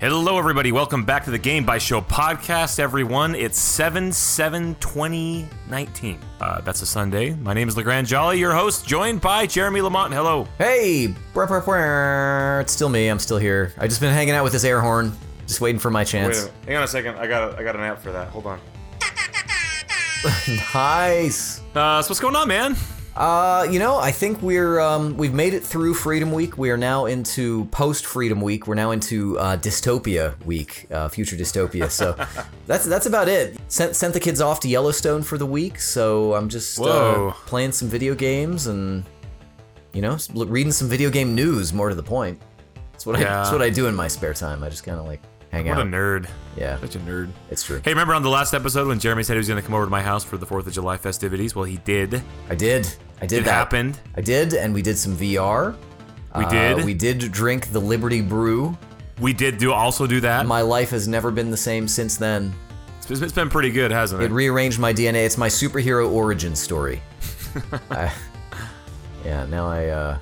Hello, everybody. Welcome back to the Game Bytes Show podcast, everyone. It's 7 7 2019. Uh, that's a Sunday. My name is LeGrande Jolly, your host, joined by Jeremy Lamont. Hello. Hey, brr, brr, brr. it's still me. I'm still here. I just been hanging out with this air horn, just waiting for my Wait chance. minute. Hang on a second. I got a, I got an app for that. Hold on. nice. Uh, so what's going on, man? Uh, you know, I think we're um, we've made it through Freedom Week. We are now into post Freedom Week. We're now into uh, Dystopia Week, uh, future dystopia. So that's that's about it. Sent sent the kids off to Yellowstone for the week. So I'm just uh, playing some video games and you know reading some video game news. More to the point. That's what I that's what I do in my spare time. I just kind of like hang What out. a nerd. yeah, Such a nerd. it's true. Hey, remember on the last episode when Jeremy said he was going to come over to my house for the 4th of July festivities? Well, he did. I did. I did It that. happened. I did, and we did some VR. We Uh, did. we did drink the Liberty Brew. We did do also do that. My life has never been the same since then. It's, it's been pretty good, hasn't it? It rearranged my DNA. It's my superhero origin story. I, yeah, now I uh,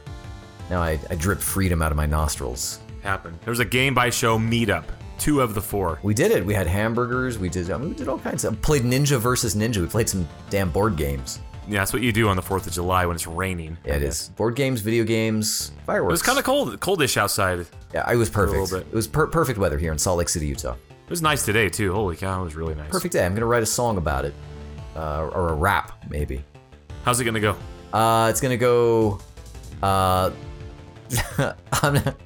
now I, I drip freedom out of my nostrils. happened. There was a Game Bytes Show meetup. Two of the four. We did it. We had hamburgers. We did. I mean, we did all kinds of. Played Ninja versus Ninja. We played some damn board games. Yeah, that's what you do on the 4th of July when it's raining. Yeah, it is. Board games, video games, fireworks. It was kind of cold, coldish outside. Yeah, it was perfect. It was per- perfect weather here in Salt Lake City, Utah. It was nice today too. Holy cow, it was really nice. Perfect day. I'm gonna write a song about it, uh, or a rap maybe. How's it gonna go? Uh, it's gonna go. Uh, not,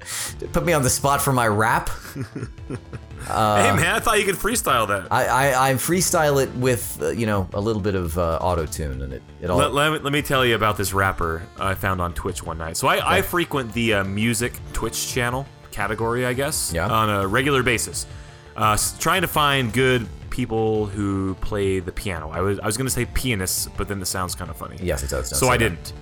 put me on the spot for my rap. hey man, I thought you could freestyle that. I I, I freestyle it with uh, you know a little bit of uh, auto tune, and it it all. let, let, me, let me tell you about this rapper I found on Twitch one night. So I, I frequent the uh, music Twitch channel category, I guess, Yeah. on a regular basis, uh, trying to find good people who play the piano. I was I was gonna say pianists, but then the sounds kind of funny. yes, it does. so I that. didn't.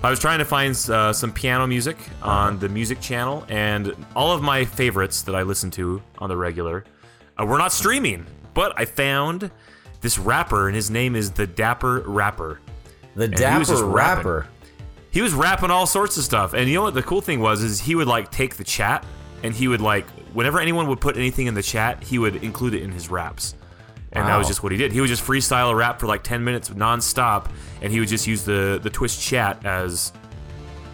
I was trying to find uh, some piano music on the music channel, and all of my favorites that I listen to on the regular uh, were not streaming. But I found this rapper, and his name is the Dapper Rapper. The he was dapper rapping. rapper. He was rapping all sorts of stuff, and you know what the cool thing was is he would like take the chat, and he would like whenever anyone would put anything in the chat, he would include it in his raps. And that was just what he did. He would just freestyle a rap for like 10 minutes nonstop, and he would just use the the Twitch chat as,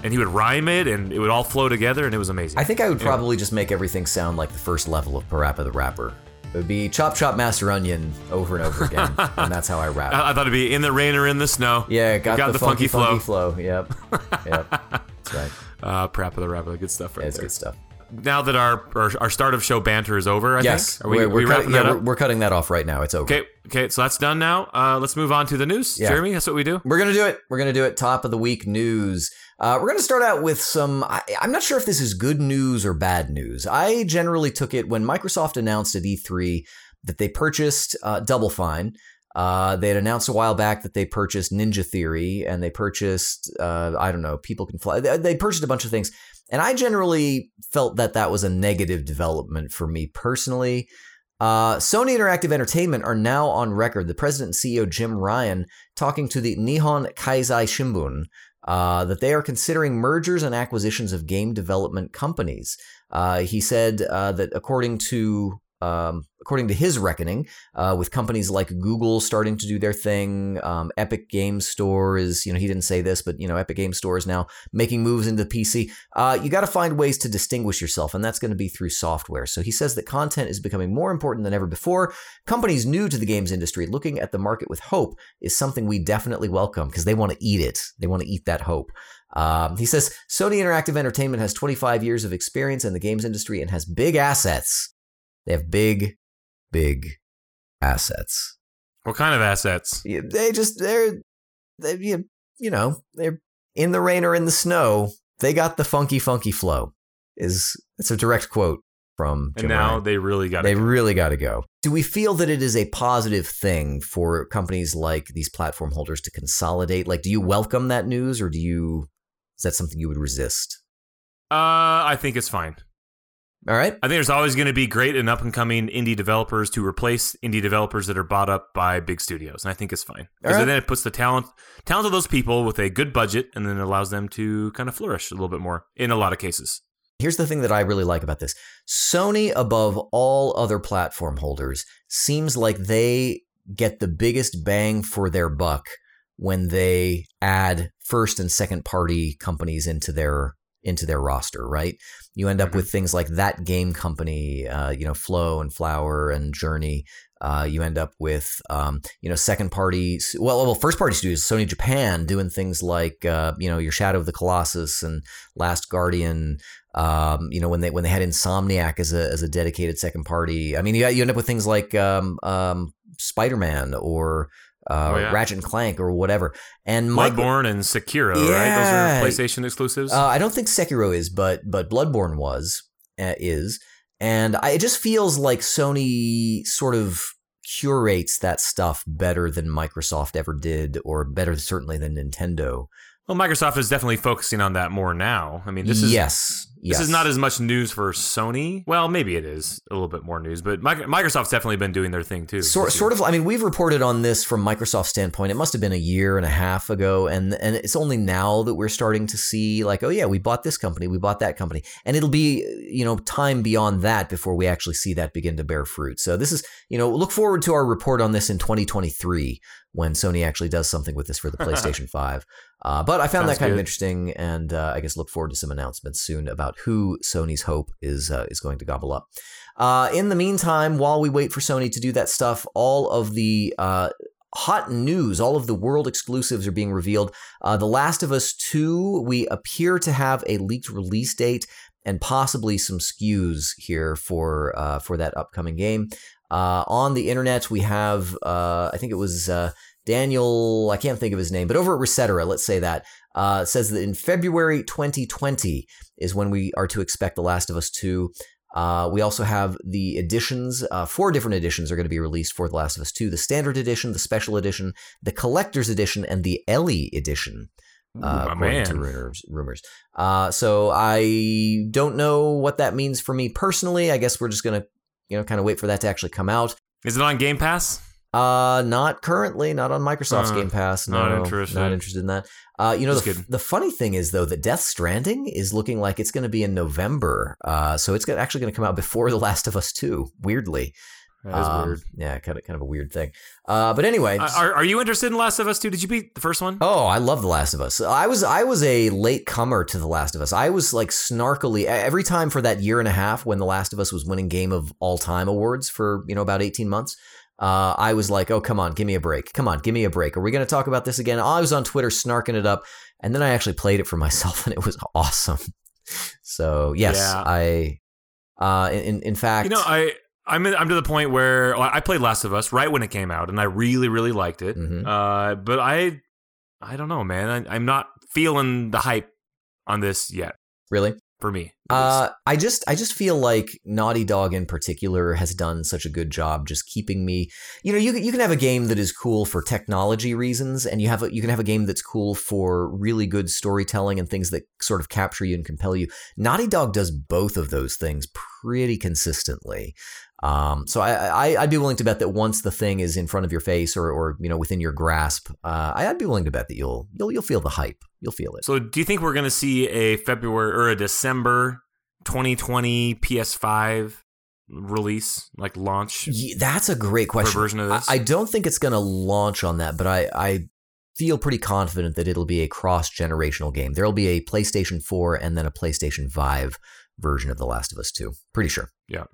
and he would rhyme it, and it would all flow together, and it was amazing. I think I would probably just make everything sound like the first level of Parappa the Rapper. It would be chop chop master onion over and over again, and that's how I rap. I, I thought it'd be in the rain or in the snow. yeah, got, got the, the funky, funky flow. Yep, yep, that's right. Uh, Parappa the Rapper, good stuff right Yeah, it's there. good stuff. Now that our, our our start of show banter is over, I Yes, think. Are we, we're, we we're, cut- wrapping yeah, that we're, up? we're cutting that off right now. It's over. Okay, okay, so that's done now. Uh, let's move on to the news. Yeah. Jeremy, that's what we do. We're gonna do it. We're gonna do it. Top of the week news. Uh, we're gonna start out with some. I, I'm not sure if this is good news or bad news. I generally took it when Microsoft announced at E3 that they purchased uh, Double Fine. Uh, they had announced a while back that they purchased Ninja Theory and they purchased uh, I don't know People Can Fly. They, they purchased a bunch of things, and I generally felt that that was a negative development for me personally. Uh, Sony Interactive Entertainment are now on record. The president and CEO Jim Ryan talking to the Nihon Keizai Shimbun uh, that they are considering mergers and acquisitions of game development companies. Uh, he said uh, that according to um, according to his reckoning, uh, with companies like Google starting to do their thing, um, Epic Game Store is, you know, he didn't say this, but, you know, Epic Game Store is now making moves into the PC. Uh, you got to find ways to distinguish yourself, and that's going to be through software. So he says that content is becoming more important than ever before. Companies new to the games industry looking at the market with hope is something we definitely welcome because they want to eat it. They want to eat that hope. Um, he says Sony Interactive Entertainment has 25 years of experience in the games industry and has big assets. They have big, big assets. What kind of assets? Yeah, They just they're they you, know they're in the rain or in the snow. They got the funky, funky flow. Is it's a direct quote from And Jim now Ryan. they really got They it. really got to go. Do we feel that it is a positive thing for companies like these platform holders to consolidate? Like, do you welcome that news, or do you? Is that something you would resist? Uh, I think it's fine. All right. I think there's always going to be great and up and coming indie developers to replace indie developers that are bought up by big studios, and I think it's fine because Alright. then it puts the talent talent of those people with a good budget, and then it allows them to kind of flourish a little bit more in a lot of cases. Here's the thing that I really like about this Sony, above all other platform holders, seems like they get the biggest bang for their buck when they add first and second party companies into their into their roster, right? You end up Mhm. with things like that game company, uh, you know, Flow and Flower and Journey. Uh, you end up with, um, you know, second party, well, well, first party studios, Sony Japan, doing things like, uh, you know, your Shadow of the Colossus and Last Guardian. Um, you know, when they when they had Insomniac as a as a dedicated second party. I mean, you, you end up with things like um, um, Spider Man or uh, Oh, yeah. Ratchet and Clank or whatever. And Micro- Bloodborne and Sekiro, Yeah. right? Those are PlayStation exclusives. uh, I don't think Sekiro is, but but Bloodborne was uh, is, and I, it just feels like Sony sort of curates that stuff better than Microsoft ever did, or better certainly than Nintendo. well, Microsoft is definitely focusing on that more now. I mean, this is yes, This is not as much news for Sony. Well, maybe it is a little bit more news, but Microsoft's definitely been doing their thing too. Sort, sort of. I mean, we've reported on this from Microsoft's standpoint. It must have been a year and a half ago, and and it's only now that we're starting to see like, oh yeah, we bought this company, we bought that company, and it'll be you know time beyond that before we actually see that begin to bear fruit. So this is you know look forward to our report on this in 2023 when Sony actually does something with this for the PlayStation 5. Uh, but I found Sounds that kind of interesting, and uh, I guess look forward to some announcements soon about who Sony's hope is uh, is going to gobble up. Uh, in the meantime, while we wait for Sony to do that stuff, all of the uh, hot news, all of the world exclusives are being revealed. Uh, the Last of Us 2, we appear to have a leaked release date and possibly some SKUs here for uh, for that upcoming game. Uh, on the internet, we have, uh, I think it was uh, Daniel, I can't think of his name, but over at Resetera, let's say that, uh, says that in February 2020 is when we are to expect The Last of Us 2. Uh, we also have the editions. Uh, four different editions are going to be released for The Last of Us 2 the standard edition, the special edition, the collector's edition, and the Ellie edition. Uh, my according to rumors. rumors. Uh, so I don't know what that means for me personally. I guess we're just gonna, you know, kind of wait for that to actually come out. Is it on Game Pass? Uh, not currently, not on Microsoft's Uh, Game Pass. No, not not interested. interested. in that. Uh, you know, Just the, kidding. the funny thing is though that Death Stranding is looking like it's going to be in November. Uh, so it's gonna, actually going to come out before The Last of Us Two. Weirdly, That is Um, weird. Yeah, kind of kind of a weird thing. Uh, but anyway, Are, are you interested in Last of Us 2? Did you beat the first one? Oh, I love The Last of Us. I was I was a late comer to The Last of Us. I was like snarkily every time for that year and a half when The Last of Us was winning Game of All Time awards for you know about eighteen months. Uh, I was like, oh come on, give me a break. Come on, give me a break. Are we going to talk about this again? I was on Twitter snarking it up, and then I actually played it for myself, and it was awesome. So yes, Yeah. I. Uh, in in fact, You know, I I'm in, I'm to the point where I played Last of Us right when it came out, and I really really liked it. Mhm. Uh, but I I don't know, man. I, I'm not feeling the hype on this yet. really. For me. Uh, I just I just feel like Naughty Dog in particular has done such a good job just keeping me. You know, you you can have a game that is cool for technology reasons, and you have a, you can have a game that's cool for really good storytelling and things that sort of capture you and compel you. Naughty Dog does both of those things pretty consistently. Um, so I, I I'd be willing to bet that once the thing is in front of your face or or you know within your grasp, uh, I'd be willing to bet that you'll you'll you'll feel the hype. You'll feel it. so do you think we're gonna see a February or a December 2020 PS5 release, like launch Ye- that's a great question. version of I, this? I don't think it's going to launch on that, but I, I feel pretty confident that it'll be a cross generational game. There'll be a PlayStation 4 and then a PlayStation 5 version of The Last of Us 2. Pretty sure. yeah,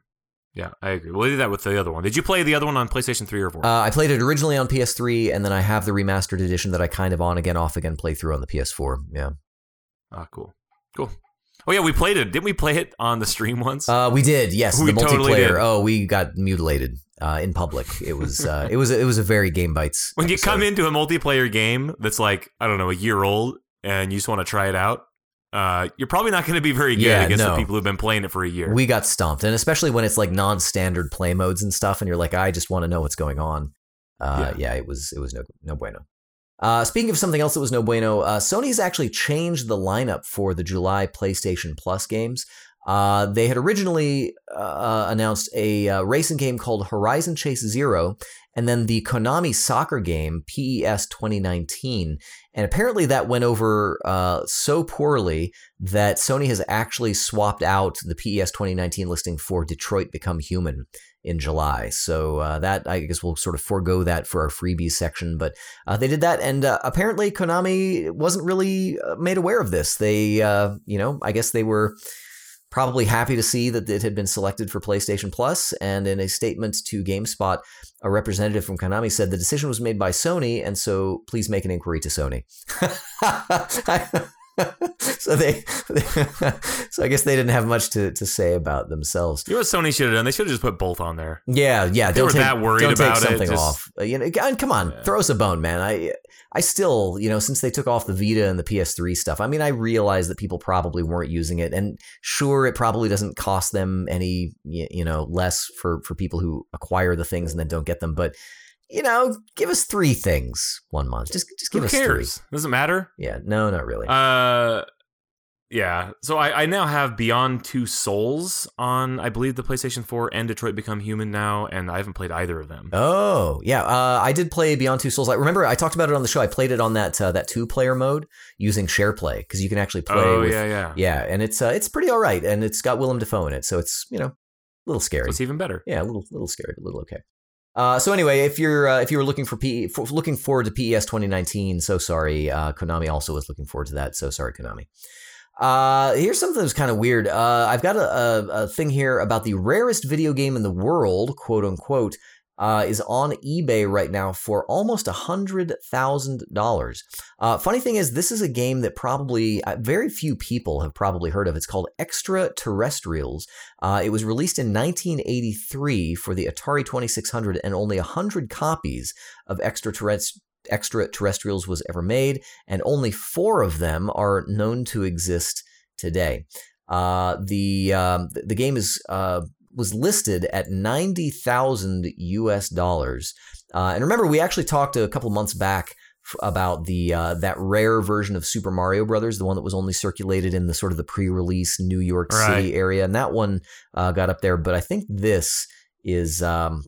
I agree. We'll do that with the other one. Did you play the other one on PlayStation 3 or 4? Uh, I played it originally on PS3, and then I have the remastered edition that I kind of on again, off again play through on the PS4. Yeah. Ah, cool, cool. Oh yeah, we played it. Didn't we play it on the stream once? Uh, we did, yes. We the multiplayer. totally did. Oh, we got mutilated uh, in public. It was uh, it was it was a very Game Bytes. when you come into a multiplayer game that's like I don't know a year old and you just want to try it out, uh, you're probably not going to be very good Yeah, against no. the people who've been playing it for a year. We got stomped, and especially when it's like non-standard play modes and stuff, and you're like, I just want to know what's going on. Uh, yeah. it was it was no no bueno. Uh, speaking of something else that was no bueno, uh, Sony's actually changed the lineup for the July PlayStation Plus games. Uh, they had originally uh, announced a uh, racing game called Horizon Chase Zero, and then the Konami soccer game PES 2019. And apparently that went over uh, so poorly that Sony has actually swapped out the PES 2019 listing for Detroit Become Human in July. So uh, that I guess we'll sort of forego that for our freebies section. But uh, they did that, and uh, apparently Konami wasn't really uh, made aware of this. They, uh, you know, I guess they were probably happy to see that it had been selected for PlayStation Plus. And in a statement to GameSpot, a representative from Konami said the decision was made by Sony, and so please make an inquiry to Sony. so they, so I guess they didn't have much to, to say about themselves. You know what Sony should have done? They should have just put both on there. Yeah, yeah. They were take, that worried don't about take it, something just- off. Uh, You know, and come on, Yeah. throw us a bone, man. I I still, you know, since they took off the Vita and the PS3 stuff, I mean, I realize that people probably weren't using it, and sure, it probably doesn't cost them any, you know, less for for people who acquire the things and then don't get them, but. You know, give us three things one month. Just, just give Who us cares? Doesn't matter. Yeah, no, not really. Uh, yeah. So I, I now have Beyond Two Souls on, I believe, the PlayStation 4 and Detroit Become Human now, and I haven't played either of them. Oh yeah, uh, I did play Beyond Two Souls. I remember I talked about it on the show. I played it on that uh, that two player mode using SharePlay because you can actually play. oh with, yeah, yeah. yeah, and it's uh, it's pretty all right, and it's got Willem Dafoe in it, so it's you know a little So scary. it's even better. Yeah, a little little scary, a little okay. Uh, so anyway, if you're uh, if you were looking for, for looking forward to PES 2019, so sorry. Uh, Konami also was looking forward to that. So sorry, Konami. Uh, here's something that's kind of weird. Uh, I've got a, a, a thing here about the rarest video game in the world, quote unquote, uh, is on eBay right now for almost a hundred thousand dollars. Uh, funny thing is, this is a game that probably uh, very few people have probably heard of. It's called Extraterrestrials. Uh, it was released in 1983 for the Atari 2600, and only 100 copies of Extraterrest- Extraterrestrials was ever made, and only four of them are known to exist today. Uh, the um, the game is uh, was listed at ninety thousand U.S. dollars, uh, and remember we actually talked a couple months back about the uh, that rare version of Super Mario Brothers, the one that was only circulated in the sort of the pre-release New York City area, and that one uh, got up there. But I think this is. Um,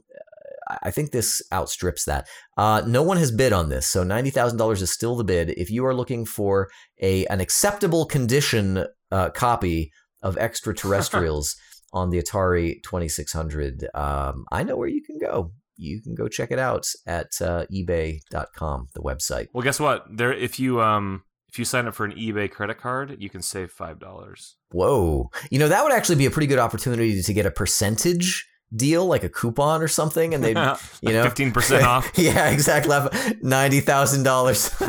I- I think this outstrips that. Uh, no one has bid on this, so ninety thousand dollars is still the bid. If you are looking for a an acceptable condition uh, copy of Extraterrestrials on the Atari twenty six hundred, um, I know where you can go. You can go check it out at uh, eBay.com, the website. Well, guess what? There, if you um, if you sign up for an eBay credit card, you can save five dollars. Whoa, you know that would actually be a pretty good opportunity to get a percentage deal, like a coupon or something, and they, you know, fifteen percent off. yeah, exactly, ninety thousand dollars.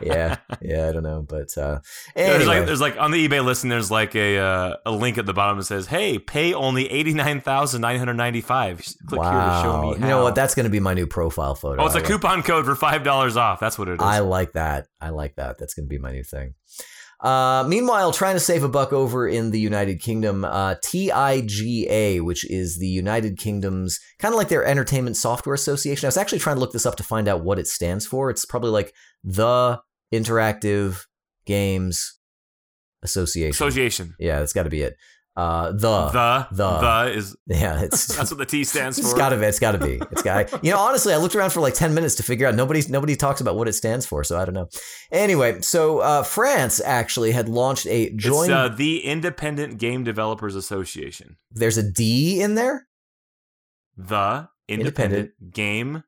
yeah, yeah, I don't know, but uh, There's like there's like on the eBay listing. There's like a uh, a link at the bottom that says, "Hey, pay only eighty nine thousand nine hundred ninety five. Click here to show me Wow. how." You know what? That's going to be my new profile photo. oh, it's a coupon code for five dollars off. That's what it is. I like that. I like that. That's going to be my new thing. Uh, meanwhile, trying to save a buck over in the United Kingdom, uh, TIGA, which is the United Kingdom's kind of like their Entertainment Software Association. I was actually trying to look this up to find out what it stands for. It's probably like the Interactive Games Association. Association. yeah, that's got to be it. Uh, the, the the. the is yeah, it's that's what the T stands it's for. gotta be. It's gotta be. It's got. You know, honestly, I looked around for like ten minutes to figure out. Nobody, nobody talks about what it stands for, so I don't know. Anyway, so uh, France actually had launched a joint. Uh, the Independent Game Developers Association. there's a D in there. The Independent. Independent Game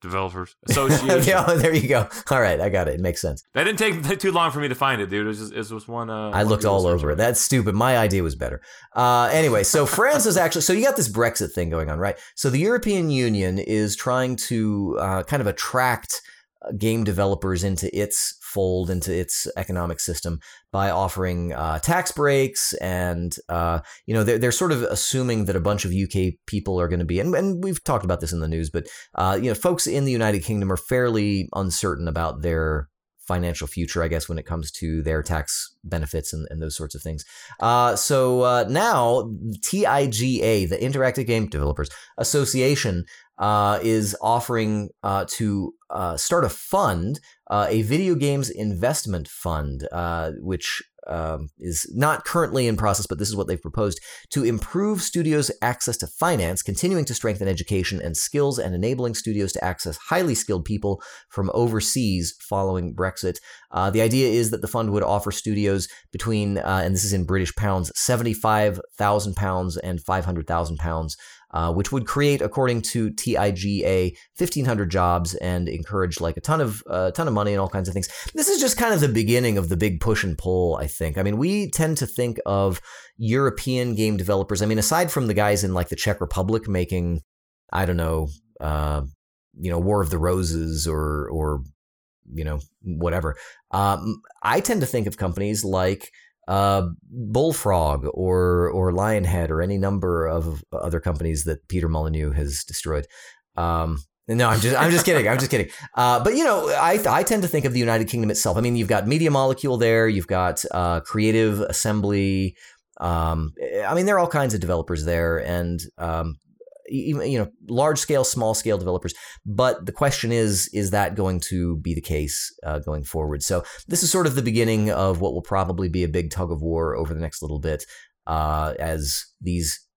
Developers Association. yeah, there you go. All right, I got it. It makes sense. That didn't take too long for me to find it, dude. It was just, it was one. Uh, I looked all over it. That's stupid. My idea was better. Uh, anyway, so France is actually so you got this Brexit thing going on, right? So the European Union is trying to uh, kind of attract uh, game developers into its fold, into its economic system by offering uh, tax breaks, and uh, you know they're they're sort of assuming that a bunch of UK people are going to be, and, and we've talked about this in the news, but uh, you know folks in the United Kingdom are fairly uncertain about their financial future, I guess, when it comes to their tax benefits and, and those sorts of things. Uh, so uh, now, TIGA, the Interactive Game Developers Association, uh, is offering uh, to uh, start a fund, uh, a video games investment fund, uh, which um, is not currently in process, but this is what they've proposed to improve studios' access to finance, continuing to strengthen education and skills, and enabling studios to access highly skilled people from overseas following Brexit. Uh, the idea is that the fund would offer studios between, and this is in British pounds, seventy-five thousand pounds and five hundred thousand pounds uh, which would create, according to TIGA, 1,500 jobs and encourage like a ton of a uh, ton of money and all kinds of things. This is just kind of the beginning of the big push and pull. I think. I mean, we tend to think of European game developers. I mean, aside from the guys in like the Czech Republic making, I don't know, uh, you know, War of the Roses or or you know whatever. Um, I tend to think of companies like uh, Bullfrog or or Lionhead or any number of other companies that Peter Molyneux has destroyed. Um, no, I'm just I'm just kidding. I'm just kidding. Uh, but you know, I I tend to think of the United Kingdom itself. I mean, you've got Media Molecule there. You've got uh, Creative Assembly. Um, I mean, there are all kinds of developers there, and um, even you know large scale small scale developers but the question is is that going to be the case uh, going forward so this is sort of the beginning of what will probably be a big tug of war over the next little bit uh, as these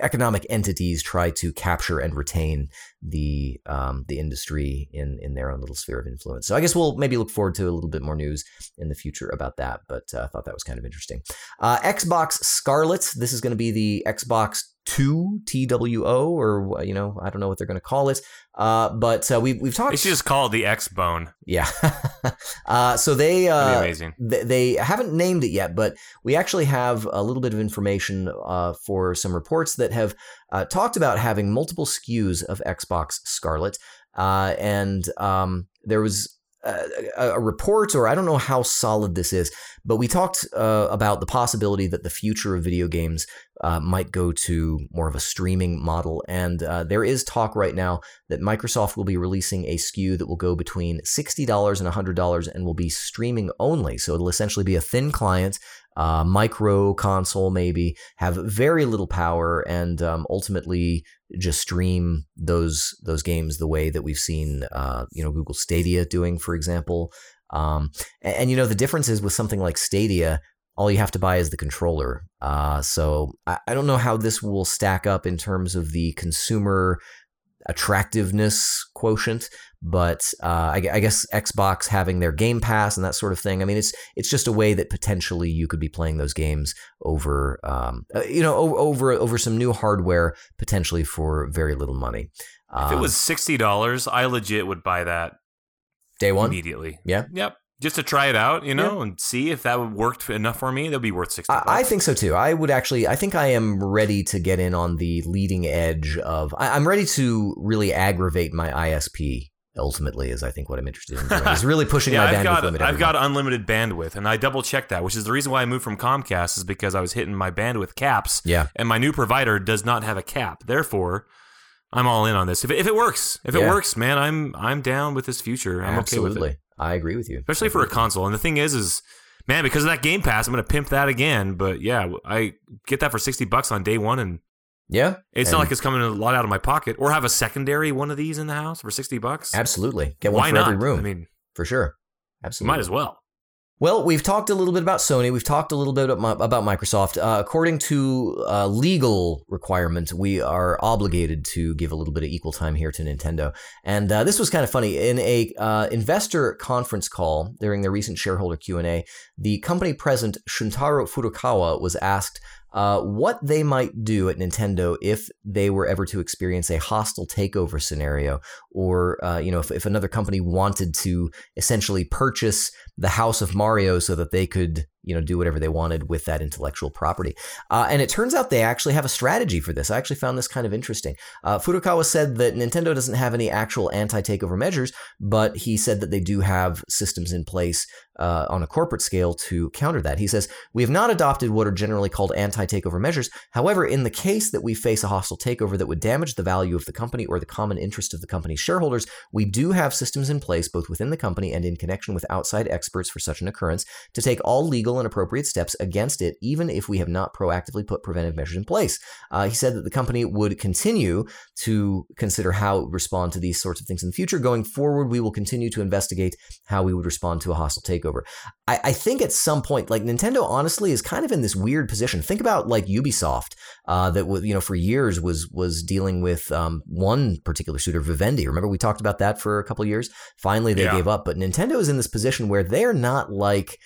economic entities try to capture and retain the um, the industry in in their own little sphere of influence. So I guess we'll maybe look forward to a little bit more news in the future about that. But uh, I thought that was kind of interesting. Uh, Xbox Scarlett. This is going to be the Xbox two TWO or you know I don't know what they're going to call it. Uh, but uh, we've we've talked. They should just call it the X Bone. Yeah. uh, so they uh, amazing. They, they, haven't named it yet, but we actually have a little bit of information uh, for some reports that have uh, talked about having multiple SKUs of Xbox Scarlett, uh, and um, there was a, a, report, or I don't know how solid this is, but we talked uh, about the possibility that the future of video games uh, might go to more of a streaming model. And uh, there is talk right now that Microsoft will be releasing a SKU that will go between $60 and $100 and will be streaming only. So it'll essentially be a thin client uh, micro console maybe have very little power and um, ultimately just stream those those games the way that we've seen uh, you know Google Stadia doing for example. Um, and, and, you know the difference is with something like Stadia all you have to buy is the controller. Uh, so I, I don't know how this will stack up in terms of the consumer attractiveness quotient but uh, I, I, guess Xbox having their Game Pass and that sort of thing. I mean, it's it's just a way that potentially you could be playing those games over, um, uh, you know, over over some new hardware potentially for very little money. Um, if it was um, sixty dollars, I legit would buy that day one immediately. Yeah. Yep. Just to try it out, you know, yeah. and see if that worked enough for me. That'd be worth sixty. I, I, think so too. I would actually. I think I am ready to get in on the leading edge of. I, I'm ready to really aggravate my ISP ultimately is I think what I'm interested in doing. is really pushing yeah, my I've bandwidth got, limit. I've got unlimited bandwidth, and I double checked that, which is the reason why I moved from Comcast is because I was hitting my bandwidth caps. Yeah, and my new provider does not have a cap. Therefore, I'm all in on this. If it, if it works, if yeah. it works, man, I'm I'm down with this future. I'm Absolutely. okay with it. I agree with you, especially for a console. And the thing is, is man, because of that Game Pass, I'm gonna pimp that again. But yeah, I get that for sixty bucks on day one, and yeah. It's and not like it's coming a lot out of my pocket. Or have a secondary one of these in the house for 60 bucks. Absolutely. Get one Why for not? every room. I mean, for sure. Absolutely. Might as well. Well, we've talked a little bit about Sony. We've talked a little bit about Microsoft. Uh, according to uh, legal requirements, we are obligated to give a little bit of equal time here to Nintendo. And uh, this was kind of funny. In a uh, investor conference call during their recent shareholder Q and A, the company president Shuntaro Furukawa was asked uh, what they might do at Nintendo if they were ever to experience a hostile takeover scenario, or uh, you know, if, if another company wanted to essentially purchase the House of Mario so that they could you know do whatever they wanted with that intellectual property. Uh, and it turns out they actually have a strategy for this. I actually found this kind of interesting. Uh, Furukawa said that Nintendo doesn't have any actual anti-takeover measures, but he said that they do have systems in place uh, on a corporate scale to counter that. He says, We have not adopted what are generally called anti takeover measures. However, in the case that we face a hostile takeover that would damage the value of the company or the common interest of the company's shareholders, we do have systems in place, both within the company and in connection with outside experts for such an occurrence, to take all legal legal and appropriate steps against it, even if we have not proactively put preventive measures in place. Uh, he said that the company would continue to consider how it would respond to these sorts of things in the future. Going forward, we will continue to investigate how we would respond to a hostile takeover. I, I think at some point, like Nintendo, honestly, is kind of in this weird position. Think about like Ubisoft, uh, that was you know for years was was dealing with um, one particular suitor, Vivendi. Remember we talked about that for a couple years. Finally, they Yeah. gave up. But Nintendo is in this position where they're not like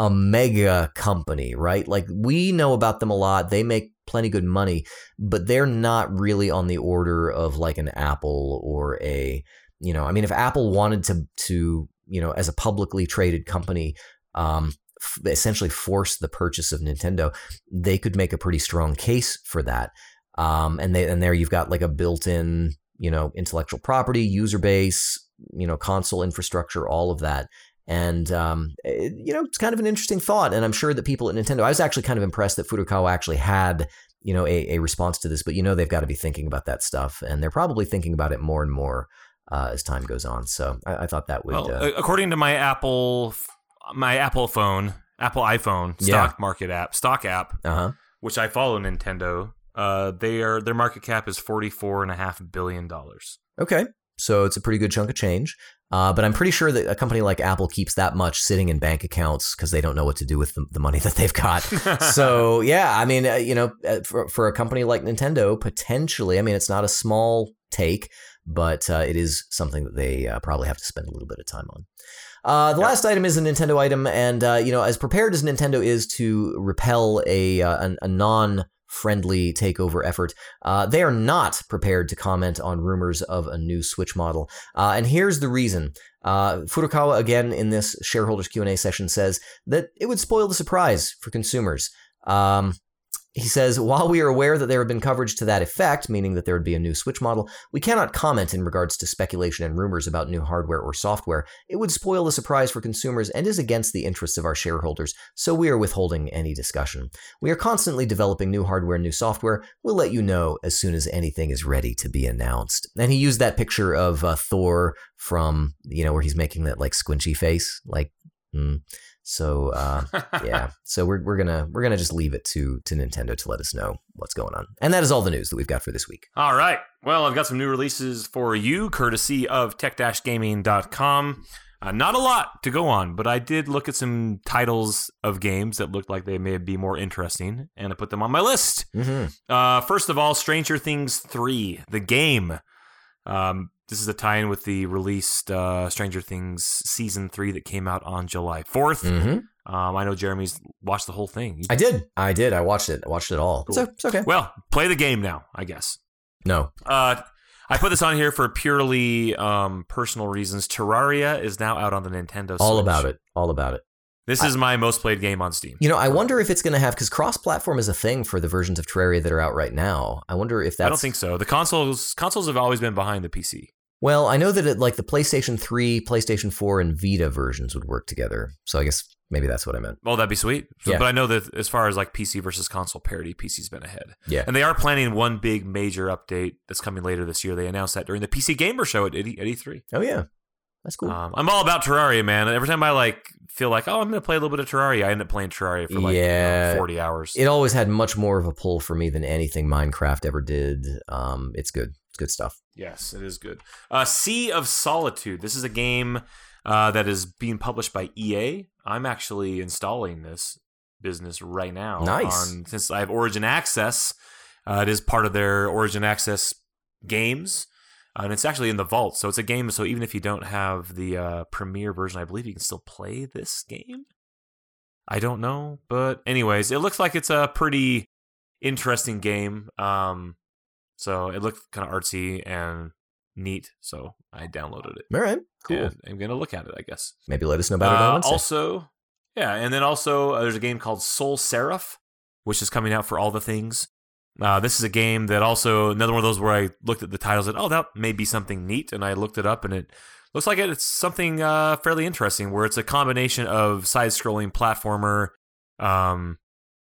a mega company, right? Like we know about them a lot. They make plenty good money, but they're not really on the order of like an Apple or a you know. I mean, if Apple wanted to to you know as a publicly traded company um, f- essentially force the purchase of Nintendo, they could make a pretty strong case for that. Um, and they and there you've got like a built-in, you know, intellectual property, user base, you know, console infrastructure, all of that. And um, it- you know, it's kind of an interesting thought. And I'm sure that people at Nintendo, I was actually kind of impressed that Furukawa actually had, you know, a, a response to this. But you know, they've got to be thinking about that stuff, and they're probably thinking about it more and more uh, as time goes on. So I, I thought that would. Well, uh, according to my Apple, my Apple phone, Apple iPhone Yeah. stock market app, stock app, uh huh. which I follow Nintendo. Uh, they are their market cap is forty four and a half billion dollars. Okay. So it's a pretty good chunk of change. Uh, but I'm pretty sure that a company like Apple keeps that much sitting in bank accounts because they don't know what to do with the, the money that they've got. so yeah, I mean, uh, you know, uh, for, for a company like Nintendo, potentially, I mean, it's not a small take, but uh, it is something that they uh, probably have to spend a little bit of time on. Uh, the last item is a Nintendo item, and uh, you know, as prepared as Nintendo is to repel a uh, an, a non friendly takeover effort, uh, they are not prepared to comment on rumors of a new Switch model. Uh, and here's the reason. Uh, Furukawa again in this shareholders Q and A session says that it would spoil the surprise for consumers. Um, he says, while we are aware that there have been coverage to that effect, meaning that there would be a new Switch model, we cannot comment in regards to speculation and rumors about new hardware or software. It would spoil the surprise for consumers and is against the interests of our shareholders, so we are withholding any discussion. We are constantly developing new hardware and new software. We'll let you know as soon as anything is ready to be announced. And he used that picture of uh, Thor from, you know, where he's making that like squinchy face, like, hmm. So uh, yeah, so we're, we're gonna we're gonna just leave it to to Nintendo to let us know what's going on, and that is all the news that we've got for this week. All right. Well, I've got some new releases for you, courtesy of tech-gaming.com. Uh, not a lot to go on, but I did look at some titles of games that looked like they may be more interesting, and I put them on my list. Mm-hmm. Uh, first of all, Stranger Things 3, the game. Um, this is a tie-in with the released uh, Stranger Things season three that came out on July 4th. Mm-hmm. Um, I know Jeremy's watched the whole thing. You- I did, I did, I watched it, I watched it all. Cool. So it's okay. well, play the game now, I guess. No, Uh, I put this on here for purely um, personal reasons. Terraria is now out on the Nintendo. all Switch. about it, all about it. This is my most played game on Steam. You know, I wonder if it's going to have because cross-platform is a thing for the versions of Terraria that are out right now. I wonder if that's. I don't think so. The consoles consoles have always been behind the PC. Well, I know that it, like the PlayStation 3, PlayStation 4, and Vita versions would work together. So I guess maybe that's what I meant. Well, that'd be sweet. So- Yeah. But I know that as far as like PC versus console parity, PC's been ahead. Yeah. And they are planning one big major update that's coming later this year. They announced that during the PC Gamer Show at at E3. Oh yeah, that's cool. Um, I'm all about Terraria, man. Every time I like feel like, oh, I'm gonna play a little bit of Terraria, I end up playing Terraria for like you know, 40 hours. it always had much more of a pull for me than anything Minecraft ever did. Um, it's good. It's good stuff. Yes, it is good. Uh, sea of Solitude. This is a game uh, that is being published by EA. I'm actually installing this business right now. Nice. On, since I have Origin Access, uh, it is part of their Origin Access games. Uh, and it's actually in the vault, so it's a game. So even if you don't have the uh, premiere version, I believe you can still play this game. I don't know, but anyways, it looks like it's a pretty interesting game. Um, so it looked kind of artsy and neat, so I downloaded it. All right, cool. I'm gonna look at it, I guess. Maybe let us know about it on Uh, also, yeah, and then also uh, there's a game called Solseraph, which is coming out for all the things. Uh, this is a game that also another one of those where I looked at the titles and oh that may be something neat, and I looked it up and it looks like it's something uh, fairly interesting where it's a combination of side-scrolling platformer, um,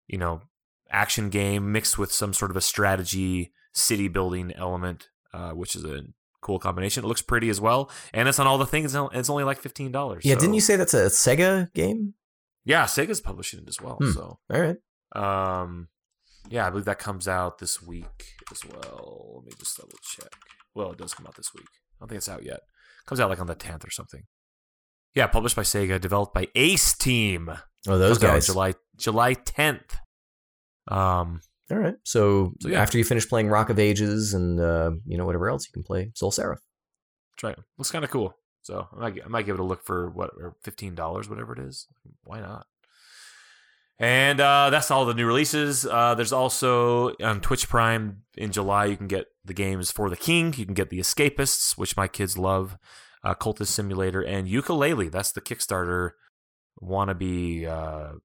you know, action game mixed with some sort of a strategy city building element, uh, which is a cool combination. It looks pretty as well, and it's on all the things. and It's only like fifteen dollars. yeah, didn't you say that's a Sega game? Yeah, Sega's publishing it as well. Hmm. So, All right. um, yeah, I believe that comes out this week as well. Let me just double check. Well, it does come out this week. I don't think it's out yet. It comes out like on the tenth or something. Yeah, published by Sega, developed by Ace Team. Oh, those guys. July July 10th. Um, All right. So, So, yeah. after you finish playing Rock of Ages and uh, you know whatever else, you can play Solseraph. That's right. Looks kind of cool. So I might, I might give it a look for what or fifteen dollars, whatever it is. Why not? And uh, that's all the new releases. Uh, there's also on Twitch Prime in July. You can get the games for the King. You can get the Escapists, which my kids love, uh, Cultist Simulator, and Yooka-Laylee. That's the Kickstarter wannabe, uh,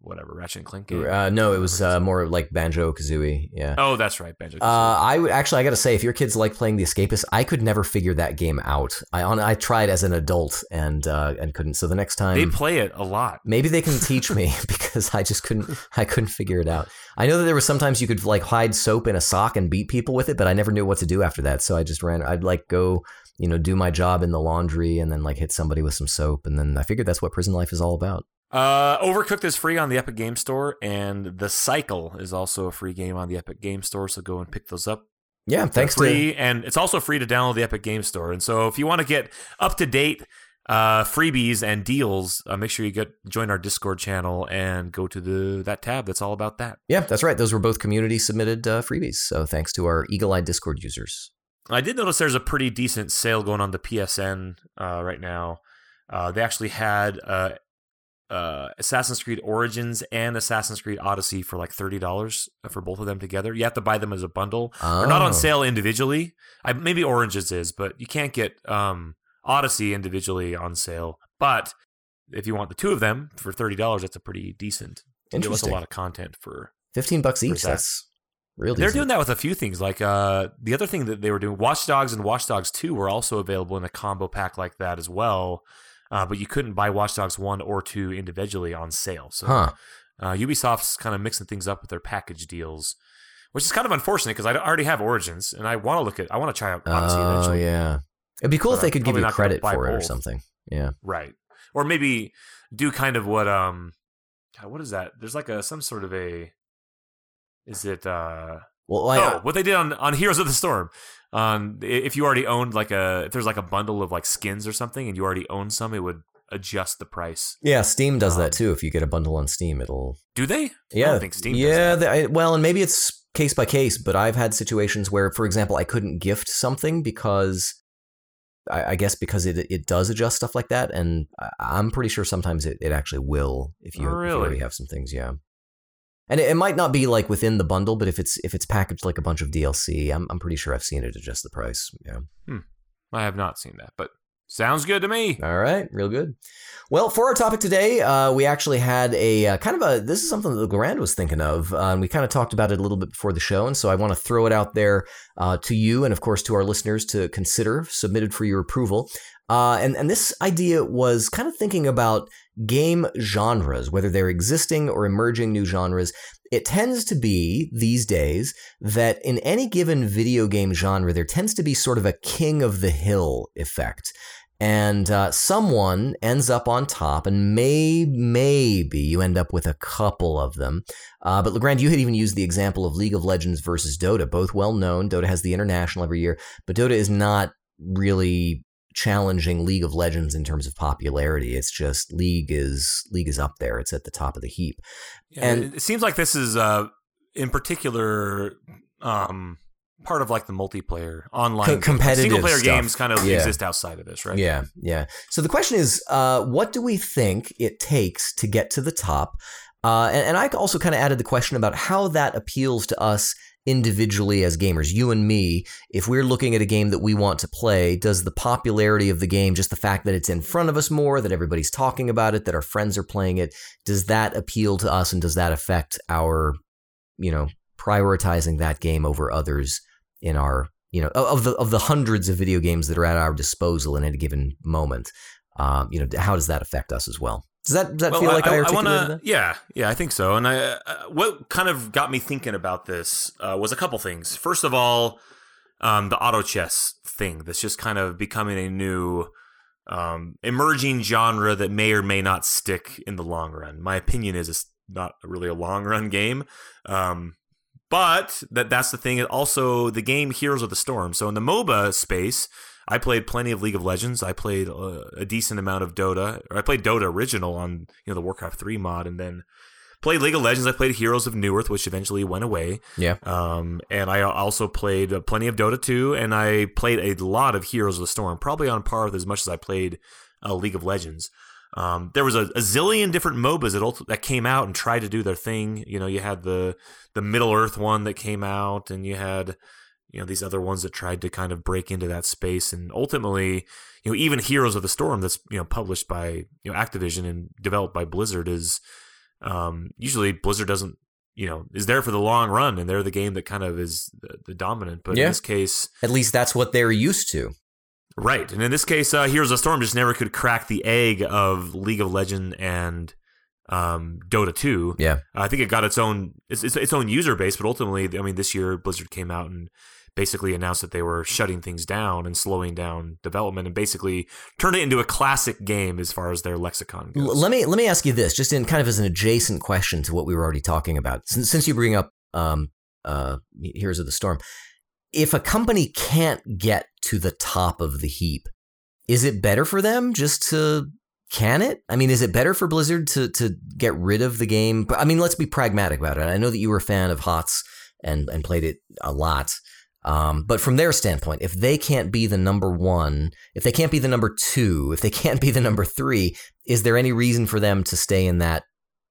whatever Ratchet and Clank game. Uh, no, it was uh, more like Banjo Kazooie. Yeah. Oh, that's right, Banjo. Uh, I would actually, I got to say, if your kids like playing The Escapist, I could never figure that game out. I on, I tried as an adult and uh, and couldn't. So the next time, they play it a lot. maybe they can teach me because I just couldn't. I couldn't figure it out. I know that there was sometimes you could like hide soap in a sock and beat people with it, but I never knew what to do after that. So I just ran. I'd like go, you know, do my job in the laundry and then like hit somebody with some soap, and then I figured that's what prison life is all about. Uh, Overcooked is free on the Epic Game Store, and The Cycle is also a free game on the Epic Game Store. So go and pick those up. Yeah, They're thanks to free, and it's also free to download the Epic Game Store. And so if you want to get up to date uh, freebies and deals, uh, make sure you get join our Discord channel and go to the that tab that's all about that. yeah, that's right. Those were both community submitted uh, freebies. So thanks to our eagle-eyed Discord users. I did notice there's a pretty decent sale going on the PSN uh, right now. Uh, they actually had uh, uh, Assassin's Creed Origins and Assassin's Creed Odyssey for like thirty dollars for both of them together. You have to buy them as a bundle. They're not Oh. on sale individually. I, maybe Origins is, but you can't get um, Odyssey individually on sale. But if you want the two of them for thirty dollars, that's a pretty decent. deal. That's a lot of content for Fifteen bucks each. that? That's real. they're decent. doing that with a few things. Like uh, the other thing that they were doing, Watch Dogs and Watch Dogs Two were also available in a combo pack like that as well. Uh, but you couldn't buy Watch Dogs One or Two individually on sale. So Huh. uh, Ubisoft's kind of mixing things up with their package deals, which is kind of unfortunate because I already have Origins and I want to look at, I want to try out Odyssey Oh eventually. yeah. It'd be cool But if they I'm could give you credit for it or something. Yeah. Right. Or maybe do kind of what um God, what is that? There's like a some sort of a is it uh Well, I, oh, what they did on, on Heroes of the Storm. Um, if you already owned like a, if there's like a bundle of like skins or something, and you already own some, it would adjust the price. yeah, Steam does Um, that too. If you get a bundle on Steam, it'll Do they? I yeah. don't think Steam. yeah, Does that. the- I- well, and maybe it's case by case, but I've had situations where, for example, I couldn't gift something because. I I guess because it it does adjust stuff like that, and I- I'm pretty sure sometimes it, it actually will if you, Oh, if you already have some things, yeah. And it, it might not be like within the bundle, but if it's if it's packaged like a bunch of DLC, I'm I'm pretty sure I've seen it adjust the price. Yeah. I have not seen that, but sounds good to me. All right, real good. Well, for our topic today, uh, we actually had a uh, kind of a. This is something that LeGrande was thinking of, uh, and we kind of talked about it a little bit before the show, and so I want to throw it out there uh, to you, and of course to our listeners to consider, submitted for your approval. Uh, and and this idea was kind of thinking about game genres, whether they're existing or emerging new genres. It tends to be these days that in any given video game genre, there tends to be sort of a king of the hill effect and uh, someone ends up on top, and may maybe you end up with a couple of them. Uh, but LeGrande, you had even used the example of League of Legends versus Dota, both well known. Dota has the international every year, but Dota is not really challenging League of Legends in terms of popularity. It's just League is League is up there. It's at the top of the heap. Yeah, And- it- seems like this is uh, in particular um, part of like the multiplayer online Co- competitive single player games kind of Yeah. exist outside of this, right? Yeah, yeah. So the question is, uh, what do we think it takes to get to the top? Uh, and, and I also kind of added the question about how that appeals to us individually as gamers, you and me. If we're looking at a game that we want to play, does the popularity of the game, just the fact that it's in front of us more, that everybody's talking about it, that our friends are playing it, does that appeal to us, and does that affect our, you know, prioritizing that game over others in our you know of the of the hundreds of video games that are at our disposal in any given moment um, you know how does that affect us as well does that does that Well, feel like I, articulated wanna, that? Yeah, yeah, I think so. And I, uh, what kind of got me thinking about this uh, was a couple things. First of all, um, the auto chess thing that's just kind of becoming a new um, emerging genre that may or may not stick in the long run. My opinion is it's not really a long run game. Um, but that that's the thing. Also, the game Heroes of the Storm. So in the MOBA space, I played plenty of League of Legends. I played uh, a decent amount of Dota. Or I played Dota original on you know the Warcraft three mod, and then played League of Legends. I played Heroes of Newerth, which eventually went away. Yeah. Um, and I also played uh, plenty of Dota 2, and I played a lot of Heroes of the Storm, probably on par with as much as I played uh, League of Legends. Um, there was a, a, zillion different MOBAs that, ult- that came out and tried to do their thing. You know, you had the the Middle Earth one that came out, and you had you know these other ones that tried to kind of break into that space. And ultimately, you know, even Heroes of the Storm, that's you know published by you know Activision and developed by Blizzard, is um, usually Blizzard doesn't you know is there for the long run, and they're the game that kind of is the, the dominant. But Yeah. in this case, At least that's what they're used to. Right, and in this case, uh, Heroes of the Storm just never could crack the egg of League of Legend and um, Dota 2. Yeah. I think it got its own its, its, its own user base, but ultimately, I mean, this year Blizzard came out and basically announced that they were shutting things down and slowing down development, and basically turned it into a classic game as far as their lexicon goes. Let me let me ask you this, just in kind of as an adjacent question to what we were already talking about. Since, since you bring up um, uh, Heroes of the Storm, if a company can't get to the top of the heap, is it better for them just to can it? I mean, is it better for Blizzard to to get rid of the game? I mean, let's be pragmatic about it. I know that you were a fan of HOTS and and played it a lot. Um, but from their standpoint, if they can't be the number one, if they can't be the number two, if they can't be the number three, is there any reason for them to stay in that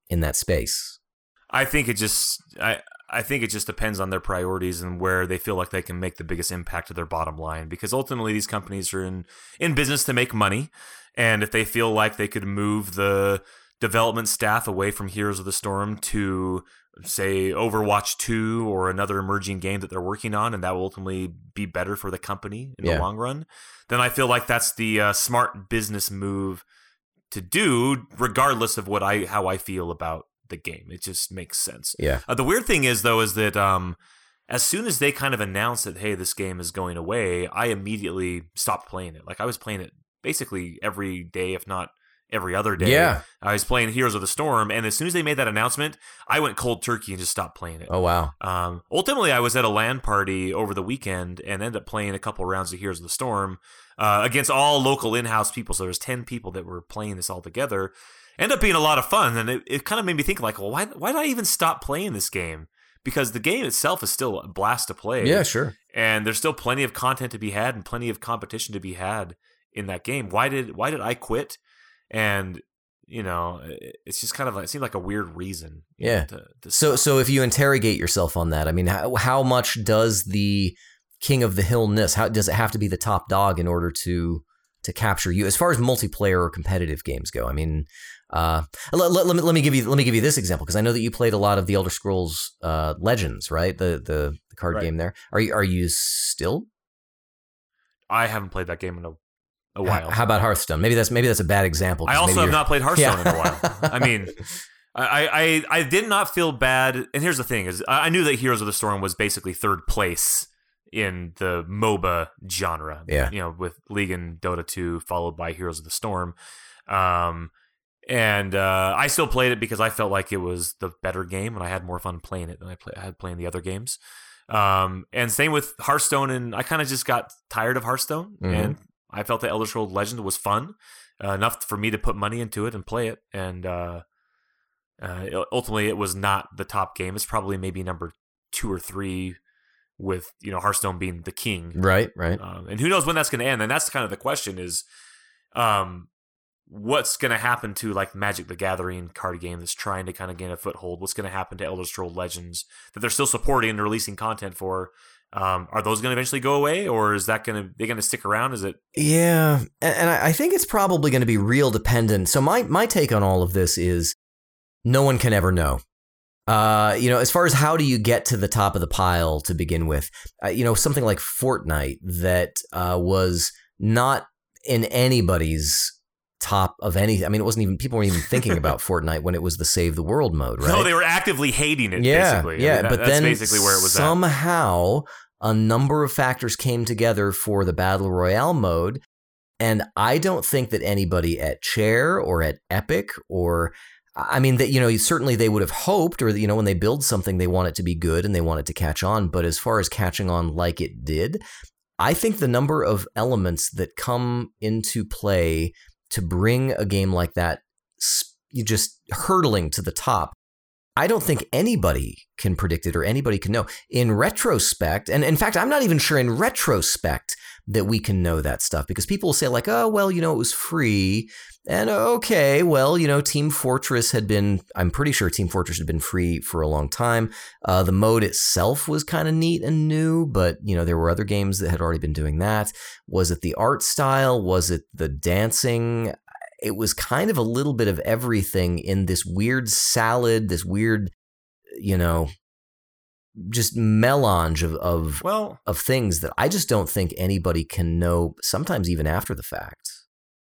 in that space? I think it just I I think it just depends on their priorities and where they feel like they can make the biggest impact to their bottom line because ultimately these companies are in in business to make money and if they feel like they could move the development staff away from Heroes of the Storm to say Overwatch 2 or another emerging game that they're working on and that will ultimately be better for the company in Yeah. the long run then I feel like that's the uh, smart business move to do regardless of what I how I feel about the game it just makes sense Yeah. uh, the weird thing is though is that um, as soon as they kind of announced that hey this game is going away, I immediately stopped playing it. Like I was playing it basically every day, if not every other day. Yeah. I was playing Heroes of the Storm, and as soon as they made that announcement, I went cold turkey and just stopped playing it. Oh wow. Um, ultimately, I was at a LAN party over the weekend and ended up playing a couple rounds of Heroes of the Storm uh, against all local in-house people. So there's ten people that were playing this all together. Ended up being a lot of fun, and it, it kind of made me think like, well, why why did I even stop playing this game? Because the game itself is still a blast to play Yeah, sure. and there's still plenty of content to be had and plenty of competition to be had in that game. Why did why did I quit? And you know, it's just kind of like it seemed like a weird reason. you know, Yeah. to, to So stop. so if you interrogate yourself on that, I mean, how, how much does the king of the hill miss? How does it have to be the top dog in order to to capture you as far as multiplayer or competitive games go? I mean, uh, let, let, let me let me give you let me give you this example because I know that you played a lot of the Elder Scrolls uh, Legends, right? The the, the card Right. game there. Are you are you still? I haven't played that game in a, a H- while. How about Hearthstone? Maybe that's maybe that's a bad example. I also have not played Hearthstone in a while. I mean, I, I I did not feel bad. And here's the thing: is I I knew that Heroes of the Storm was basically third place in the MOBA genre. Yeah. you know, with League and Dota 2, followed by Heroes of the Storm. Um, and uh, I still played it because I felt like it was the better game, and I had more fun playing it than I, play, I had playing the other games. Um, and same with Hearthstone, and I kind of just got tired of Hearthstone, Mhm. and I felt that Elder Scrolls Legend was fun uh, enough for me to put money into it and play it. And uh, uh, ultimately, it was not the top game. It's probably maybe number two or three, with you know Hearthstone being the king. right, right. Um, and who knows when that's going to end? And that's kind of the question: is um, what's going to happen to like Magic the Gathering card game that's trying to kind of gain a foothold? What's going to happen to Elder Scrolls Legends that they're still supporting and releasing content for? Um, are those going to eventually go away, or is that going to they going to stick around? Is it Yeah, and, and I think it's probably going to be real dependent. So my my take on all of this is, no one can ever know. Uh, you know, as far as how do you get to the top of the pile to begin with, uh, you know, something like Fortnite that uh, was not in anybody's top of any. I mean, it wasn't even people weren't even thinking about Fortnite when it was the save the world mode, right? no? They were actively hating it. yeah, basically. I yeah. mean, that- but that's then basically where it was at. somehow a number of factors came together for the battle royale mode, and I don't think that anybody at Chair or at Epic or I mean that you know certainly they would have hoped or you know when they build something they want it to be good and they want it to catch on, but as far as catching on like it did. I think the number of elements that come into play to bring a game like that you just hurtling to the top I don't think anybody can predict it or anybody can know. In retrospect, and in fact, I'm not even sure in retrospect that we can know that stuff because people will say, like, oh, well, you know, it was free. And okay, well, you know, Team Fortress had been, I'm pretty sure Team Fortress had been free for a long time. Uh, the mode itself was kind of neat and new, but, you know, there were other games that had already been doing that. Was it the art style? Was it the dancing? it was kind of a little bit of everything in this weird salad, this weird, you know, just melange of of well of things that I just don't think anybody can know. Sometimes even after the fact.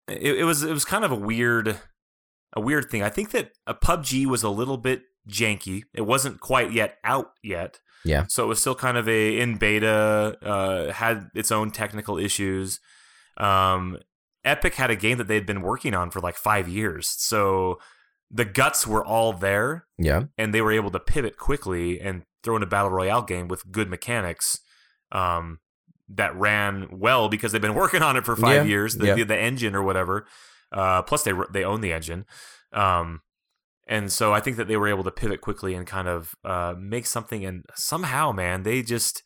It, it was it was kind of a weird a weird thing. I think that a PUBG was a little bit janky. It wasn't quite yet out yet. Yeah. So it was still kind of a in beta. Uh, had its own technical issues. Um, Epic had a game that they'd been working on for like five years. So the guts were all there. Yeah. And they were able to pivot quickly and throw in a battle royale game with good mechanics um, that ran well because they've been working on it for five Yeah. years. The, Yeah. the, the engine or whatever. Uh, plus, they they own the engine. Um, and so I think that they were able to pivot quickly and kind of uh, make something. And somehow, man, they just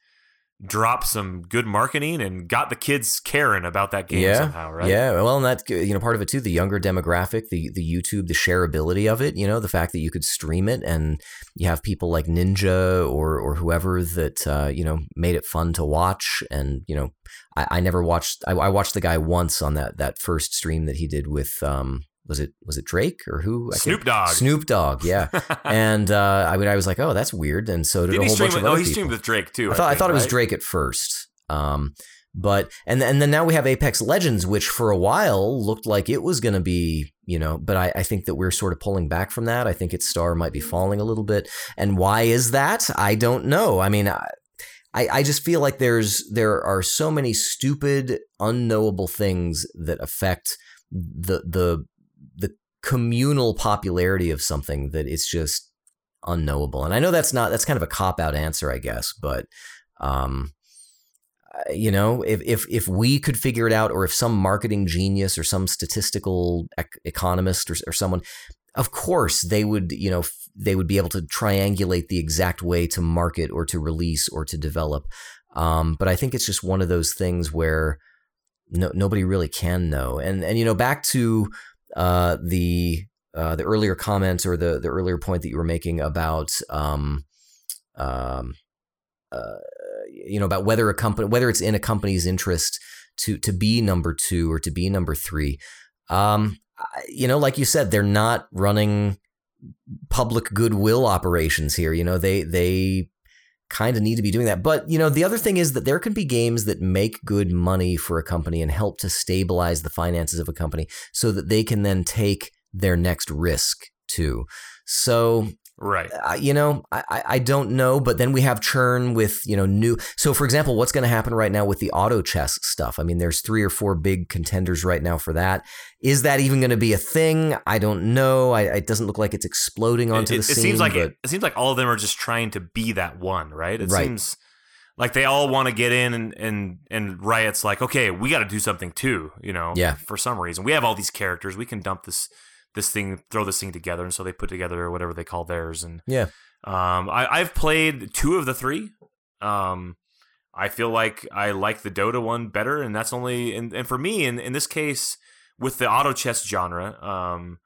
dropped some good marketing and got the kids caring about that game yeah. somehow, right? Yeah. Well, and that you know part of it too, the younger demographic, the the YouTube, the shareability of it. You know, the fact that you could stream it and you have people like Ninja or or whoever that uh, you know made it fun to watch. And you know, I, I never watched. I, I watched the guy once on that that first stream that he did with um was it was it Drake or who? I Snoop Dogg. Snoop Dogg, yeah. and uh, I mean, I was like, oh, that's weird. And so did, Did a whole bunch with, of oh, other he people. streamed with Drake too. I thought I, think, thought it was? Drake at first. Um, but and and then now we have Apex Legends, which for a while looked like it was going to be, you know, but I, I think that we're sort of pulling back from that. I think its star might be falling a little bit. And why is that? I don't know. I mean, I, I I just feel like there's there are so many stupid, unknowable things that affect the the communal popularity of something that it's just unknowable. And I know that's not that's kind of a cop out answer, I guess, but um, you know, if if if we could figure it out, or if some marketing genius or some statistical ec- economist or, or someone, of course they would, you know, f- they would be able to triangulate the exact way to market or to release or to develop. Um, but I think it's just one of those things where no, nobody really can know. And and you know, back to uh, the uh, the earlier comments or the the earlier point that you were making about um, um, uh, you know about whether a company whether it's in a company's interest to to be number two or to be number three. Um, you know, like you said, they're not running public goodwill operations here. You know, they they kind of need to be doing that. But, you know, the other thing is that there can be games that make good money for a company and help to stabilize the finances of a company so that they can then take their next risk too. So, Right. uh, you know, I, I- I don't know, but then we have churn with, you know, new. So, for example, what's going to happen right now with the auto chess stuff? I mean, there's three or four big contenders right now for that. Is that even going to be a thing? I don't know. I, it doesn't look like it's exploding onto it, the scene. it seems like but, it, it seems like all of them are just trying to be that one, right? It Right. seems like they all want to get in and and and Riot's like, okay, we got to do something too, you know? Yeah. For some reason, we have all these characters, we can dump this this thing, throw this thing together, and so they put together whatever they call theirs, and Yeah. Um, I, I've played two of the three. Um, I feel like I like the Dota one better, and that's only and, and for me in in this case with the auto chess genre. Um,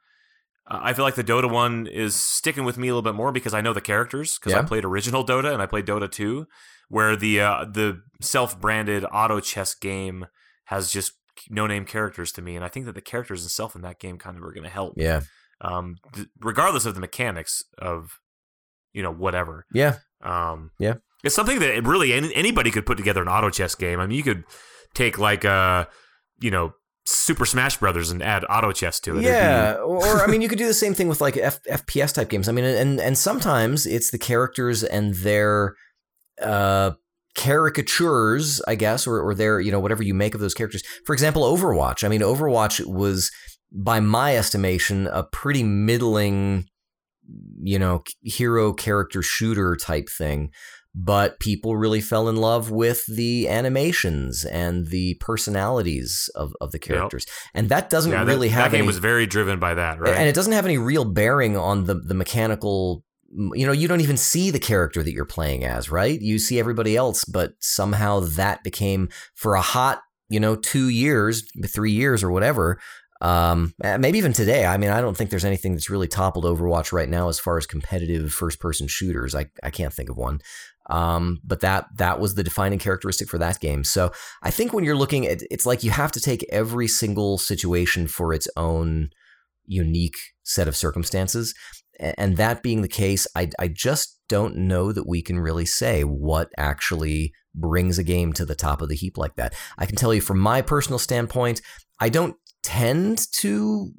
I feel like the Dota one is sticking with me a little bit more because I know the characters because I played original Dota and I played Dota two, where the uh, the self branded auto chess game has just no name characters to me, and I think that the characters itself in that game kind of are going to help yeah. um, th- regardless of the mechanics of you know whatever. Yeah. Um, Yeah. it's something that really any, anybody could put together an auto chess game. I mean, you could take like uh, you know, Super Smash Brothers and add auto chess to it. It'd be- Yeah, or I mean, you could do the same thing with like F- FPS type games. I mean, and and sometimes it's the characters and their uh, caricatures, I guess, or or their you know whatever you make of those characters. For example, Overwatch. I mean, Overwatch was, by my estimation, a pretty middling, you know, hero character shooter type thing. but people really fell in love with the animations and the personalities of, of the characters. Yep. And that doesn't yeah, really that, have that game any, was very driven by that, right? And it doesn't have any real bearing on the the mechanical you know, you don't even see the character that you're playing as, right? You see everybody else, but somehow that became for a hot, you know, two years, three years or whatever, um, maybe even today. I mean, I don't think there's anything that's really toppled Overwatch right now as far as competitive first-person shooters. I I can't think of one. Um, but that that was the defining characteristic for that game. So I think when you're looking at, it's like you have to take every single situation for its own unique set of circumstances. And that being the case, I I just don't know that we can really say what actually brings a game to the top of the heap like that. I can tell you from my personal standpoint, I don't tend to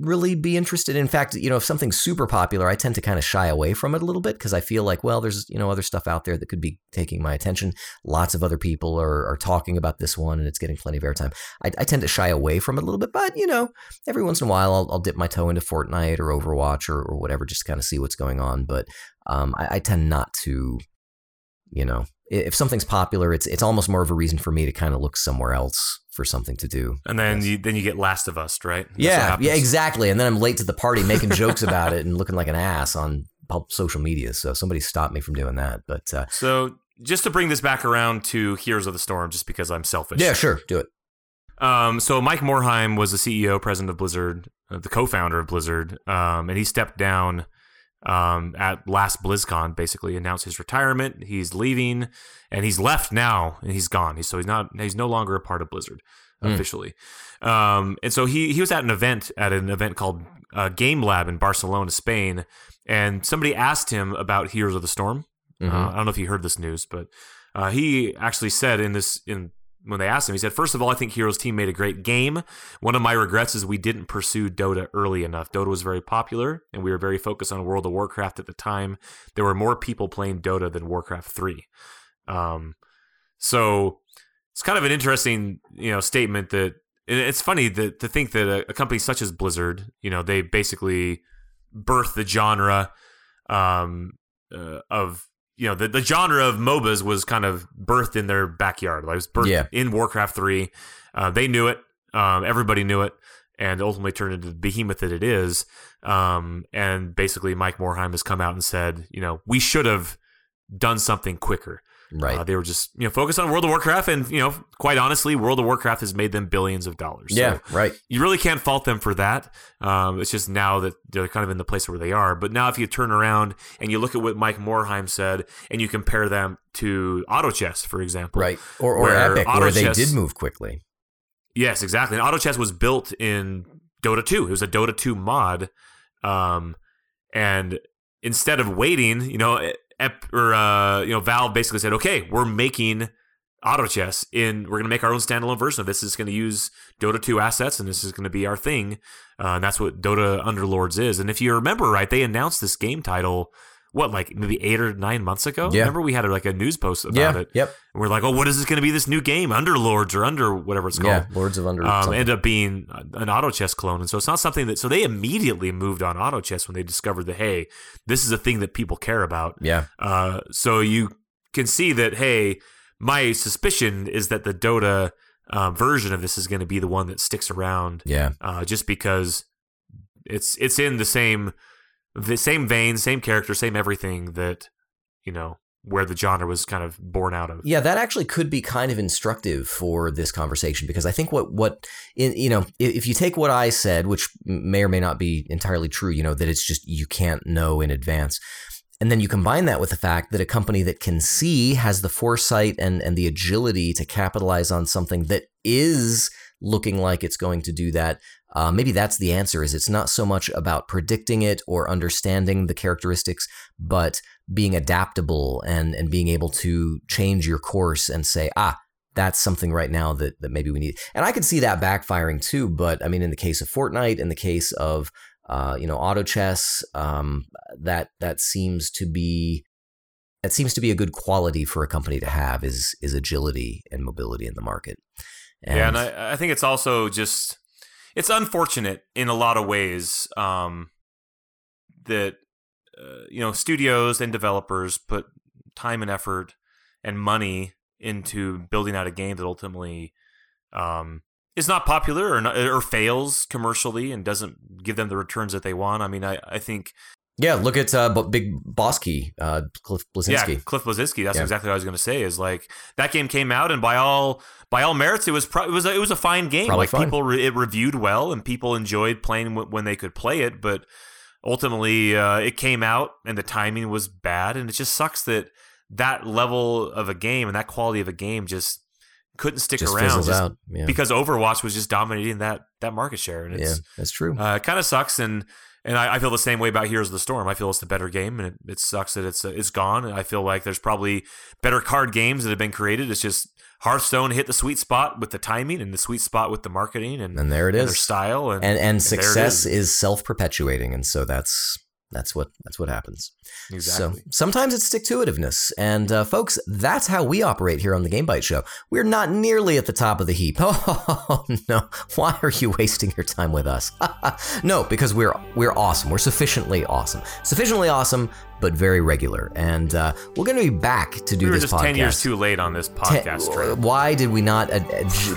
really be interested. In fact, you know, if something's super popular, I tend to kind of shy away from it a little bit because I feel like, well, there's you know other stuff out there that could be taking my attention. Lots of other people are, are talking about this one, and it's getting plenty of airtime. I, I tend to shy away from it a little bit, but you know, every once in a while, I'll, I'll dip my toe into Fortnite or Overwatch or, or whatever, just kind of see what's going on. But um, I, I tend not to, you know, if something's popular, it's it's almost more of a reason for me to kind of look somewhere else for something to do. And then you then you get Last of Us, right? That's yeah, yeah, exactly. And then I'm late to the party making jokes about it and looking like an ass on social media. So somebody stopped me from doing that. But uh, so just to bring this back around to Heroes of the Storm, just because I'm selfish. Yeah, sure, do it. Um, so Mike Morhaime was the CEO, president of Blizzard, uh, the co-founder of Blizzard, um, and he stepped down um, at last BlizzCon, basically announced his retirement. He's leaving, and he's left now, and he's gone. He's, so he's not. He's no longer a part of Blizzard mm. officially. Um, and so he he was at an event at an event called uh, Game Lab in Barcelona, Spain, and somebody asked him about Heroes of the Storm. Mm-hmm. Uh, I don't know if you heard this news, but uh, he actually said in this in when they asked him, he said, First of all, I think Heroes Team made a great game. One of my regrets is we didn't pursue Dota early enough. Dota was very popular, and we were very focused on World of Warcraft at the time. There were more people playing Dota than Warcraft 3. Um, so it's kind of an interesting, you know, statement that it's funny that to think that a, a company such as Blizzard, you know, they basically birthed the genre um, uh, of you know the, the genre of MOBAs was kind of birthed in their backyard. Like it was birthed yeah. in Warcraft three. Uh, they knew it. Um, everybody knew it, and ultimately turned into the behemoth that it is. Um, and basically, Mike Morhaime has come out and said, you know, we should have done something quicker. Right. Uh, they were just you know focused on World of Warcraft, and you know, quite honestly, World of Warcraft has made them billions of dollars. Yeah. So right. You really can't fault them for that. Um, it's just now that they're kind of in the place where they are. But now, if you turn around and you look at what Mike Morhaime said, and you compare them to Auto Chess, for example, right, or or Epic, where they did move quickly. Yes, exactly. And Auto Chess was built in Dota 2. It was a Dota 2 mod. Um, and instead of waiting, you know, Ep, or uh, you know, Valve basically said, okay, we're making auto chess in we're going to make our own standalone version of this. It's going to use dota 2 assets and this is going to be our thing. Uh, and that's what dota underlords is. And if you remember right they announced this game title what like maybe eight or nine months ago. Yeah. Remember we had like a news post about yeah. it. Yep. And we're like, oh, what is this going to be? This new game, Underlords or Under whatever it's called. Yeah, Lords of Under. Um, end up being an auto chess clone, and so it's not something that. So they immediately moved on auto chess when they discovered that hey, this is a thing that people care about. Yeah. Uh, so you can see that hey, my suspicion is that the Dota uh, version of this is going to be the one that sticks around. Yeah. Uh, just because it's it's in the same the same vein, same character, same everything that you know where the genre was kind of born out of. Yeah, that actually could be kind of instructive for this conversation because I think what what in, you know if you take what I said, which may or may not be entirely true, you know that it's just you can't know in advance. And then you combine that with the fact that a company that can see has the foresight and, and the agility to capitalize on something that is looking like it's going to do that uh, maybe that's the answer is it's not so much about predicting it or understanding the characteristics but being adaptable and and being able to change your course and say ah that's something right now that, that maybe we need. And i could see that backfiring too but i mean in the case of fortnite in the case of uh, you know auto chess um, that that seems to be that seems to be a good quality for a company to have is is agility and mobility in the market. And yeah and I, I think it's also just it's unfortunate in a lot of ways um, that uh, you know studios and developers put time and effort and money into building out a game that ultimately um, is not popular or not, or fails commercially and doesn't give them the returns that they want. I mean, I, I think Yeah, look at uh, Big Boss Key, uh, Cliff Bleszinski. yeah, Cliff Bleszinski. That's Yeah. exactly what I was going to say. Is like that game came out, and by all by all merits, it was pro- it was a, it was a fine game. Probably like fine. people, re- it reviewed well, and people enjoyed playing w- when they could play it. But ultimately, uh, it came out, and the timing was bad, and it just sucks that that level of a game and that quality of a game just couldn't stick Just around just out. Yeah, because Overwatch was just dominating that that market share, and yeah, that's true. uh, it kind of sucks, and and I, I feel the same way about Heroes of the Storm. I feel it's the better game, and it, it sucks that it's uh, it's gone. And I feel like there's probably better card games that have been created. It's just Hearthstone hit the sweet spot with the timing and the sweet spot with the marketing and, and there it and their style. And, And and it success is. is self perpetuating, and so that's that's what that's what happens. exactly. So sometimes it's stick to itiveness. And uh, folks, that's how we operate here on the Game Bytes Show. We're not nearly at the top of the heap. Oh no. Why are you wasting your time with us? no, because we're we're awesome. We're sufficiently awesome. Sufficiently awesome, but very regular. And uh, we're going to be back to do we were this just podcast. ten years too late on this podcast trip. Why did we not uh,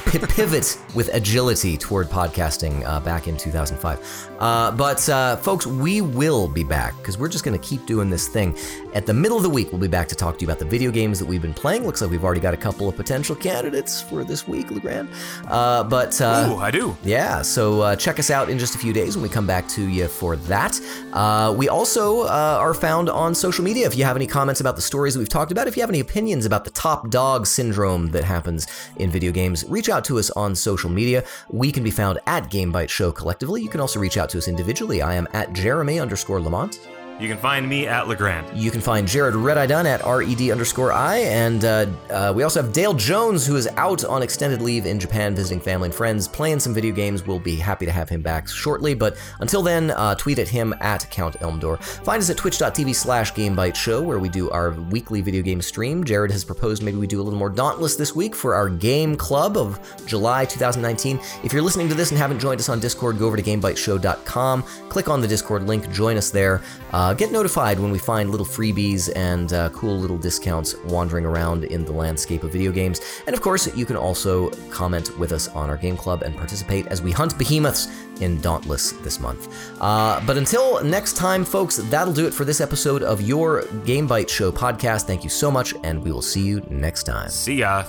pivot with agility toward podcasting uh, back in 2005? Uh, but uh, folks, we will be back because we're just going to keep doing this thing. At the middle of the week, we'll be back to talk to you about the video games that we've been playing. Looks like we've already got a couple of potential candidates for this week, LeGrande. Uh, but uh, Ooh, I do. yeah, so uh, check us out in just a few days when we come back to you for that. Uh, we also uh, are found on social media. If you have any comments about the stories we've talked about, if you have any opinions about the top dog syndrome that happens in video games, reach out to us on social media. We can be found at GameBytes Show collectively. You can also reach out to us individually. I am at Jeremy underscore Lamont. You can find me at LeGrande. You can find Jared Red Eye at red underscore i, and uh, uh, we also have Dale Jones, who is out on extended leave in Japan visiting family and friends, playing some video games. We'll be happy to have him back shortly, but until then, uh, tweet at him at Count Elmdor. Find us at twitch.tv slash Show, where we do our weekly video game stream. Jared has proposed maybe we do a little more Dauntless this week for our game club of July 2019. If you're listening to this and haven't joined us on Discord, go over to GameBytesShow.com, click on the Discord link, join us there. Uh, get notified when we find little freebies and uh, cool little discounts wandering around in the landscape of video games. And of course, you can also comment with us on our game club and participate as we hunt behemoths in Dauntless this month. Uh, but until next time, folks, that'll do it for this episode of your Game Bytes Show podcast. Thank you so much, and we will see you next time. See ya.